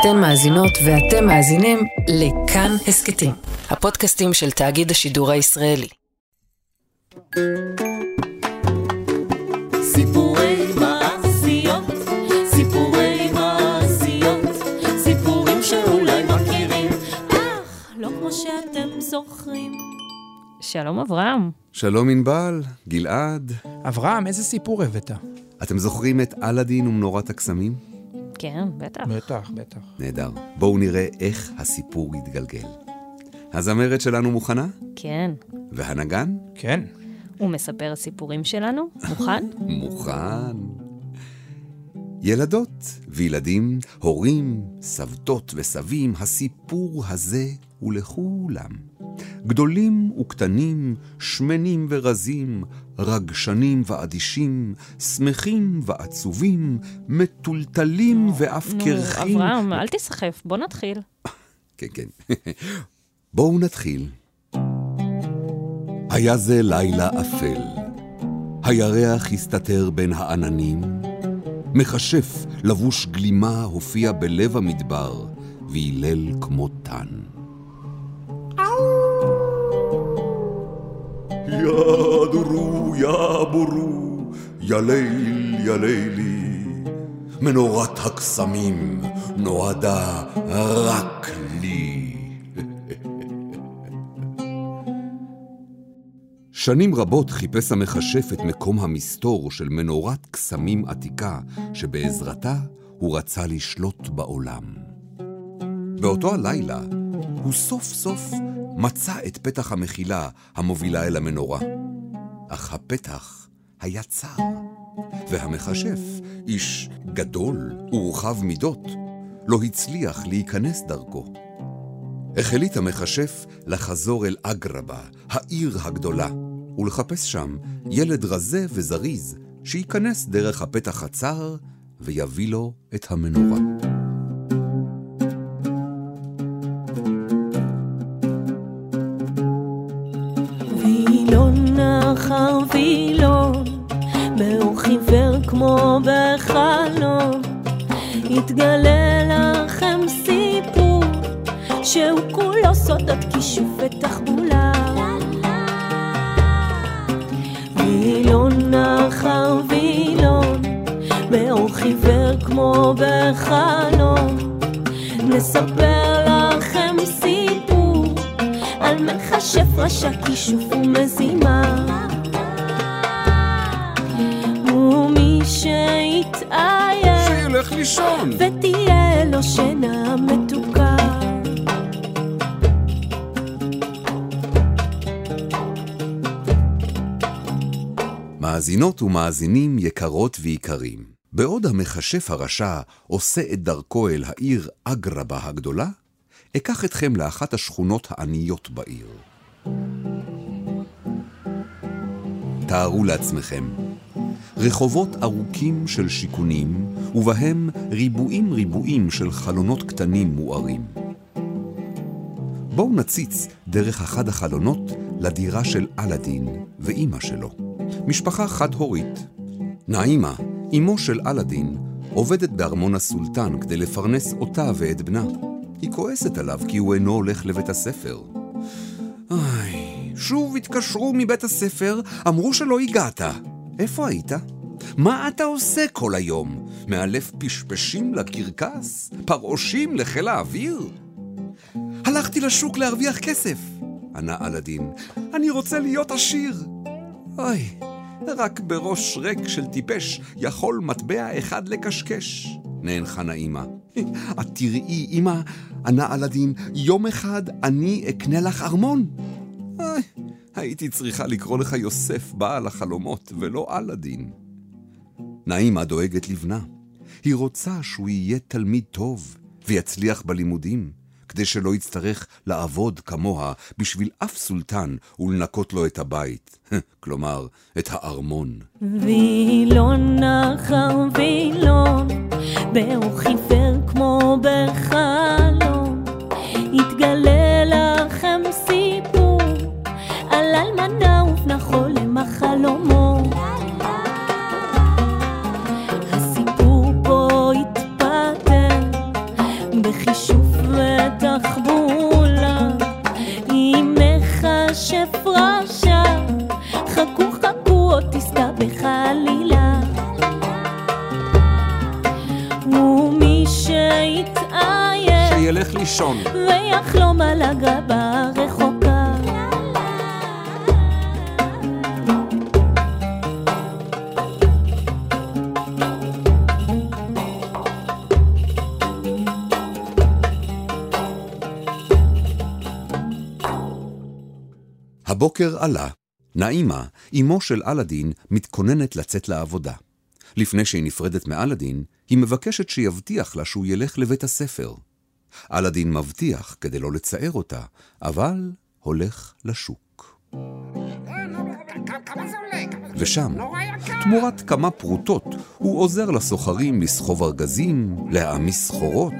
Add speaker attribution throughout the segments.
Speaker 1: אתן מאזינות ואתם מאזינים לכאן הסכתים, הפודקאסטים של תאגיד השידור הישראלי.
Speaker 2: סיפורי מעשיות, סיפורי מעשיות, סיפורים שאולי מכירים, אך לא כמו שאתם זוכרים.
Speaker 3: שלום אברהם.
Speaker 4: שלום ענבל, גלעד.
Speaker 5: אברהם, איזה סיפור הבאת?
Speaker 4: אתם זוכרים את אלאדין ומנורת הקסמים?
Speaker 3: כן, בטח.
Speaker 5: בטח, בטח.
Speaker 4: נהדר. בואו נראה איך הסיפור יתגלגל. הזמרת שלנו מוכנה?
Speaker 3: כן.
Speaker 4: והנגן?
Speaker 5: כן.
Speaker 3: הוא מספר סיפורים שלנו? מוכן?
Speaker 4: מוכן. ילדות וילדים, הורים, סבתות וסבים, הסיפור הזה הוא לכולם. גדולים וקטנים, שמנים ורזים, רגשנים ואדישים, שמחים ועצובים, מטולטלים ואף
Speaker 3: נו,
Speaker 4: קרחים.
Speaker 3: אברהם, אל תיסחף, בוא נתחיל.
Speaker 4: כן, כן. בואו נתחיל. היה זה לילה אפל. הירח הסתתר בין העננים. מכשף לבוש גלימה הופיע בלב המדבר, והילל כמו תן. ידורו, יבורו, יא ליל, יא לילי. מנורת הקסמים נועדה רק לי. שנים רבות חיפש המכשף את מקום המסתור של מנורת קסמים עתיקה, שבעזרתה הוא רצה לשלוט בעולם. באותו הלילה, הוא סוף סוף מצא את פתח המחילה המובילה אל המנורה. אך הפתח היה צר, והמכשף, איש גדול ורחב מידות, לא הצליח להיכנס דרכו. החליט המכשף לחזור אל אגרבה, העיר הגדולה, ולחפש שם ילד רזה וזריז שייכנס דרך הפתח הצר ויביא לו את המנורה.
Speaker 2: וילון, באור חיוור כמו בחלום, יתגלה לכם סיפור, שהוא כולו סודות כישוף ותחבולה. וילון אחר וילון, באור חיוור כמו בחלום, נספר לכם סיפור על מכשף רשע כישוף ומזימה.
Speaker 4: שילך לישון!
Speaker 2: ותהיה לו שינה מתוקה.
Speaker 4: מאזינות ומאזינים יקרות ויקרים, בעוד המכשף הרשע עושה את דרכו אל העיר אגרבה הגדולה, אקח אתכם לאחת השכונות העניות בעיר. תארו לעצמכם, רחובות ארוכים של שיכונים, ובהם ריבועים ריבועים של חלונות קטנים מוארים. בואו נציץ דרך אחד החלונות לדירה של אלאדין ואימא שלו. משפחה חד-הורית. נעימה, אמו של אלאדין, עובדת בארמון הסולטן כדי לפרנס אותה ואת בנה. היא כועסת עליו כי הוא אינו הולך לבית הספר. איי, שוב התקשרו מבית הספר, אמרו שלא הגעת. איפה היית? מה אתה עושה כל היום? מאלף פשפשים לקרקס? פרעושים לחיל האוויר? הלכתי לשוק להרוויח כסף, ענה אלאדין. אני רוצה להיות עשיר. אוי, רק בראש ריק של טיפש יכול מטבע אחד לקשקש, נאנחה נעימה. את תראי, אמא, ענה אלאדין, יום אחד אני אקנה לך ארמון. אוי, הייתי צריכה לקרוא לך יוסף בעל החלומות, ולא אלאדין. נעימה דואגת לבנה. היא רוצה שהוא יהיה תלמיד טוב ויצליח בלימודים, כדי שלא יצטרך לעבוד כמוה בשביל אף סולטן ולנקות לו את הבית, כלומר, את הארמון.
Speaker 2: וילון אחר וילון, באור חיוור כמו בחלום, מכשף רשע, חכו חכו עוד תסתבך עלילה. ומי שיתעייף
Speaker 4: שילך לישון.
Speaker 2: ויחלום על הגבה
Speaker 4: הבוקר עלה. נעימה, אמו של אלאדין, מתכוננת לצאת לעבודה. לפני שהיא נפרדת מאלאדין, היא מבקשת שיבטיח לה שהוא ילך לבית הספר. אלאדין מבטיח כדי לא לצער אותה, אבל הולך לשוק. ושם, תמורת כמה פרוטות, הוא עוזר לסוחרים לסחוב ארגזים, להעמיס סחורות.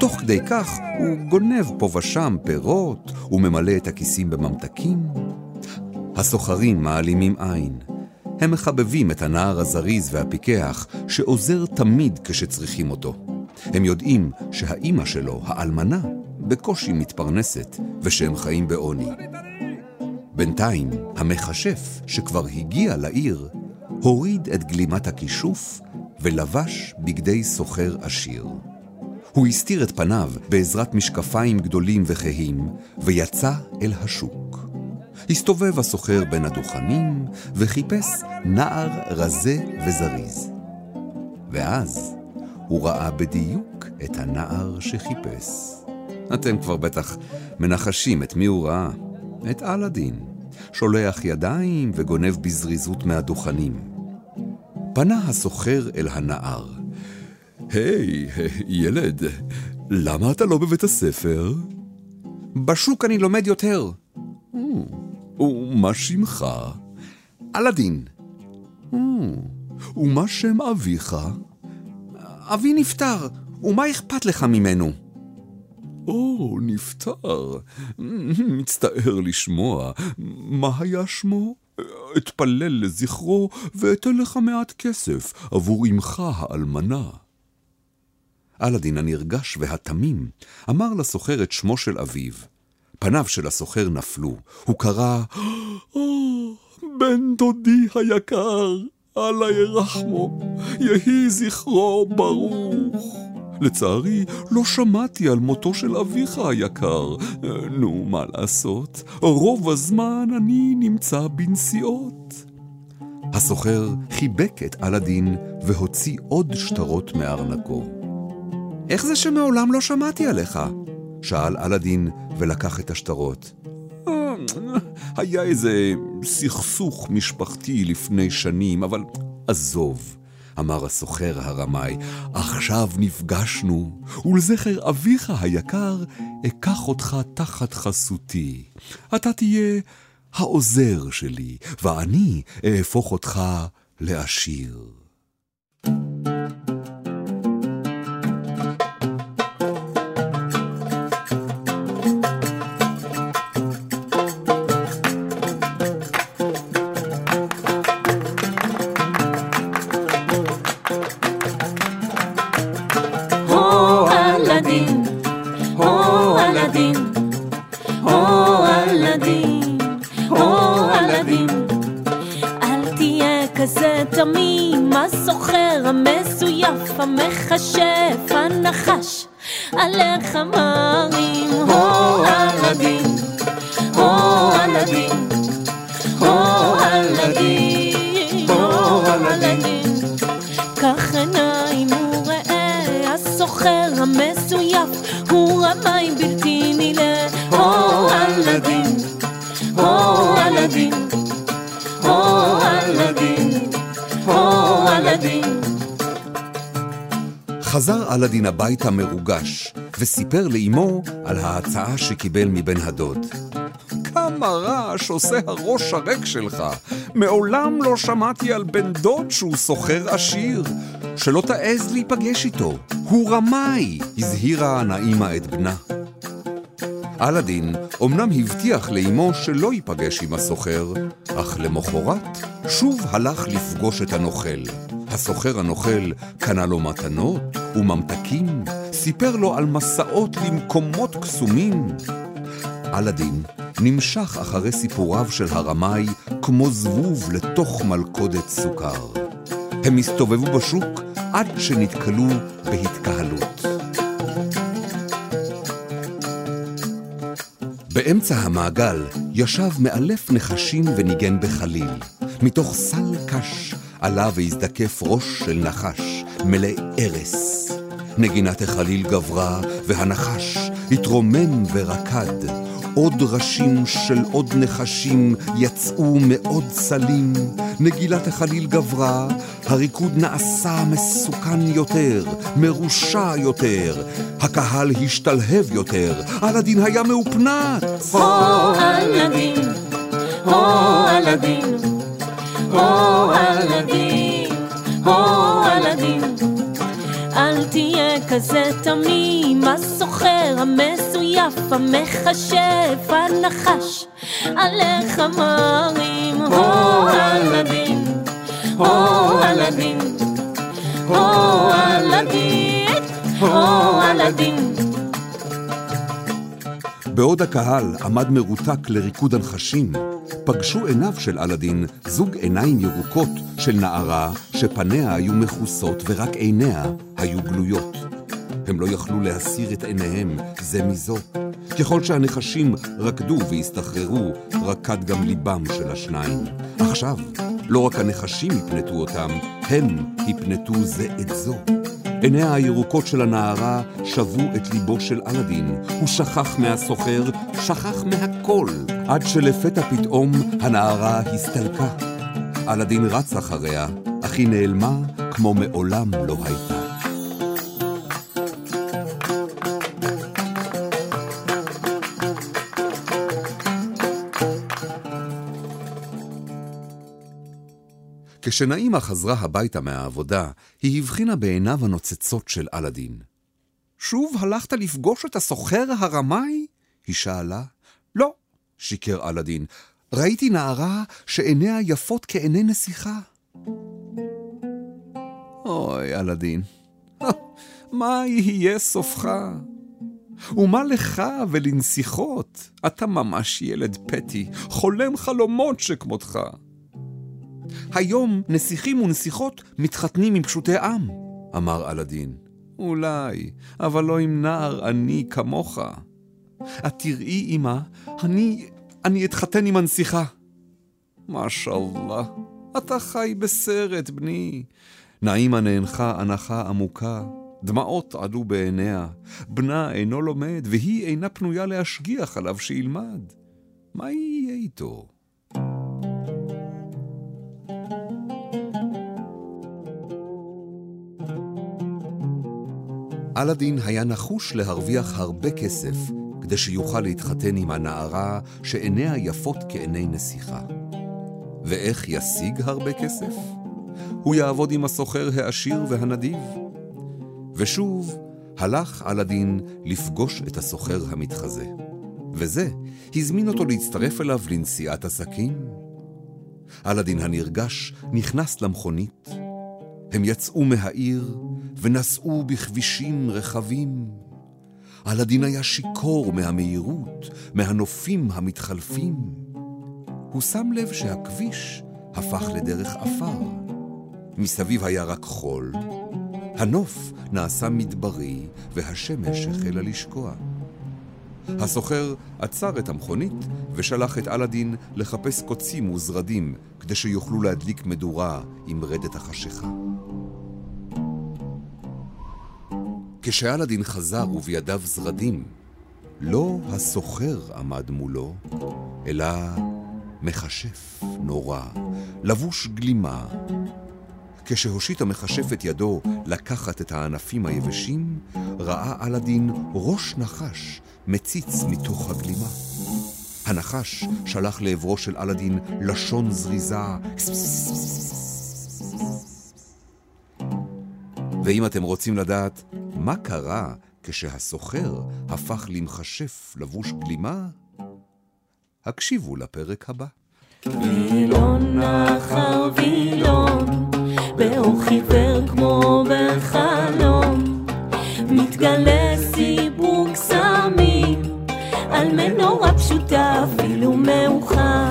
Speaker 4: תוך כדי כך הוא גונב פה ושם פירות, וממלא את הכיסים בממתקים. הסוחרים מעלימים עין. הם מחבבים את הנער הזריז והפיקח, שעוזר תמיד כשצריכים אותו. הם יודעים שהאימא שלו, האלמנה, בקושי מתפרנסת, ושהם חיים בעוני. בינתיים, המכשף, שכבר הגיע לעיר, הוריד את גלימת הכישוף ולבש בגדי סוחר עשיר. הוא הסתיר את פניו בעזרת משקפיים גדולים וכהים, ויצא אל השוק. הסתובב הסוחר בין הדוכנים, וחיפש נער רזה וזריז. ואז הוא ראה בדיוק את הנער שחיפש. אתם כבר בטח מנחשים את מי הוא ראה. את אלאדין, שולח ידיים וגונב בזריזות מהדוכנים. פנה הסוחר אל הנער. היי, hey, ילד, למה אתה לא בבית הספר? בשוק אני לומד יותר. ומה שמך? אלאדין. ומה שם אביך? אבי נפטר, ומה אכפת לך ממנו? או, נפטר. מצטער לשמוע. מה היה שמו? אתפלל לזכרו ואתן לך מעט כסף עבור אמך האלמנה. אלאדין הנרגש והתמים אמר לסוחר את שמו של אביו. פניו של הסוחר נפלו. הוא קרא, או, בן דודי היקר, אללה ירחמו, יהי זכרו ברוך. לצערי, לא שמעתי על מותו של אביך היקר. נו, מה לעשות? רוב הזמן אני נמצא בנסיעות. הסוחר חיבק את אלאדין והוציא עוד שטרות מארנקו. איך זה שמעולם לא שמעתי עליך? שאל אלאדין ולקח את השטרות. היה איזה סכסוך משפחתי לפני שנים, אבל עזוב. אמר הסוחר הרמאי, עכשיו נפגשנו, ולזכר אביך היקר, אקח אותך תחת חסותי. אתה תהיה העוזר שלי, ואני אהפוך אותך לעשיר.
Speaker 2: עליך מרים. הו אלאדין, הו אלאדין, הו אלאדין, הו אלאדין. קח עיניים וראה, הסוחר המסויף הוא רמאי בלתי
Speaker 4: חזר אלאדין הביתה מרוגש, וסיפר לאמו על ההצעה שקיבל מבן הדוד. כמה רעש עושה הראש הריק שלך. מעולם לא שמעתי על בן דוד שהוא סוחר עשיר. שלא תעז להיפגש איתו. הוא רמאי, הזהירה נעימה את בנה. אלאדין אמנם הבטיח לאמו שלא ייפגש עם הסוחר, אך למחרת שוב הלך לפגוש את הנוכל. הסוחר הנוכל קנה לו מתנות וממתקים, סיפר לו על מסעות למקומות קסומים. אלאדין נמשך אחרי סיפוריו של הרמאי כמו זבוב לתוך מלכודת סוכר. הם הסתובבו בשוק עד שנתקלו בהתקהלות. באמצע המעגל ישב מאלף נחשים וניגן בחליל. מתוך סל קש עלה והזדקף ראש של נחש, מלא ארס. נגינת החליל גברה, והנחש התרומם ורקד. עוד ראשים של עוד נחשים יצאו מעוד סלים. נגילת החליל גברה, הריקוד נעשה מסוכן יותר, מרושע יותר. הקהל השתלהב יותר, אלאדין היה מאופנת.
Speaker 2: הו אלאדין, הו אלאדין, כזה תמים, הסוחר המסויף, המכשף, הנחש, עליך מרים. הו אלאדין, הו אלאדין, הו אלאדין, הו אלאדין.
Speaker 4: בעוד הקהל עמד מרותק לריקוד הנחשים, פגשו עיניו של אלאדין זוג עיניים ירוקות של נערה שפניה היו מכוסות ורק עיניה היו גלויות. הם לא יכלו להסיר את עיניהם זה מזו. ככל שהנחשים רקדו והסתחררו, רקד גם ליבם של השניים. עכשיו, לא רק הנחשים הפנטו אותם, הם הפנטו זה את זו. עיניה הירוקות של הנערה שבו את ליבו של אלאדין. הוא שכח מהסוחר, שכח מהכל, עד שלפתע פתאום הנערה הסתלקה. אלאדין רץ אחריה, אך היא נעלמה כמו מעולם לא הייתה. כשנעימה חזרה הביתה מהעבודה, היא הבחינה בעיניו הנוצצות של אלאדין. שוב הלכת לפגוש את הסוחר הרמאי? היא שאלה. לא, שיקר אלאדין. ראיתי נערה שעיניה יפות כעיני נסיכה. אוי, אלאדין, מה יהיה סופך? ומה לך ולנסיכות? אתה ממש ילד פתי, חולם חלומות שכמותך. היום נסיכים ונסיכות מתחתנים עם פשוטי עם, אמר אלאדין. אולי, אבל לא עם נער עני כמוך. את תראי, אמא, אני, אני אתחתן עם הנסיכה. משאללה, אתה חי בסרט, בני. נעימה נאנחה הנחה עמוקה, דמעות עלו בעיניה. בנה אינו לומד, והיא אינה פנויה להשגיח עליו שילמד. מה יהיה איתו? אלאדין היה נחוש להרוויח הרבה כסף כדי שיוכל להתחתן עם הנערה שעיניה יפות כעיני נסיכה. ואיך ישיג הרבה כסף? הוא יעבוד עם הסוחר העשיר והנדיב. ושוב הלך אלאדין לפגוש את הסוחר המתחזה. וזה הזמין אותו להצטרף אליו לנסיעת עסקים. אלאדין הנרגש נכנס למכונית. הם יצאו מהעיר ונסעו בכבישים רחבים. אלאדין היה שיכור מהמהירות, מהנופים המתחלפים. הוא שם לב שהכביש הפך לדרך עפר. מסביב היה רק חול. הנוף נעשה מדברי, והשמש החלה לשקוע. הסוחר עצר את המכונית ושלח את אלאדין לחפש קוצים וזרדים כדי שיוכלו להדליק מדורה עם רדת החשיכה. כשאלאדין חזר ובידיו זרדים, לא הסוחר עמד מולו, אלא מכשף נורא, לבוש גלימה. כשהושיט המכשף את ידו לקחת את הענפים היבשים, ראה אלאדין ראש נחש מציץ מתוך הגלימה. הנחש שלח לעברו של אלאדין לשון זריזה. ואם אתם רוצים לדעת מה קרה כשהסוחר הפך למכשף לבוש גלימה, הקשיבו לפרק הבא.
Speaker 2: וילון אחר וילון, באור חיוור כמו בחלום. מתגלה סיפור קסמים על מנורה פשוטה אפילו מאוחר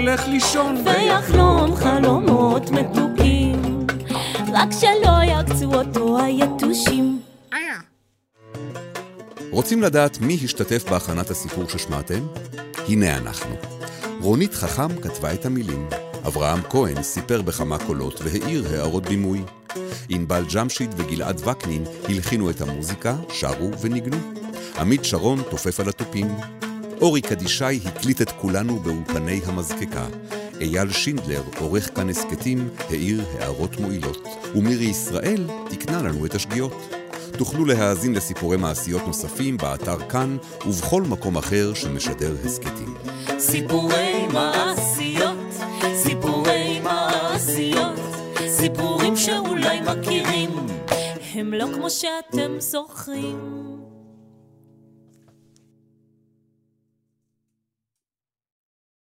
Speaker 5: שילך לישון
Speaker 2: ויחלום חלומות מתוקים רק שלא יעקצו אותו היתושים
Speaker 4: רוצים לדעת מי השתתף בהכנת הסיפור ששמעתם? הנה אנחנו. רונית חכם כתבה את המילים. אברהם כהן סיפר בכמה קולות והעיר הערות בימוי. ענבל ג'משיד וגלעד וקנין הלחינו את המוזיקה, שרו וניגנו. עמית שרון תופף על התופים. אורי קדישאי הקליט את כולנו באולפני המזקקה. אייל שינדלר, עורך כאן הסכתים, העיר הערות מועילות. ומירי ישראל תיקנה לנו את השגיאות. תוכלו להאזין לסיפורי מעשיות נוספים באתר כאן ובכל מקום אחר שמשדר הסכתים.
Speaker 2: סיפורי מעשיות, סיפורי מעשיות, סיפורים שאולי מכירים, הם לא כמו שאתם זוכרים.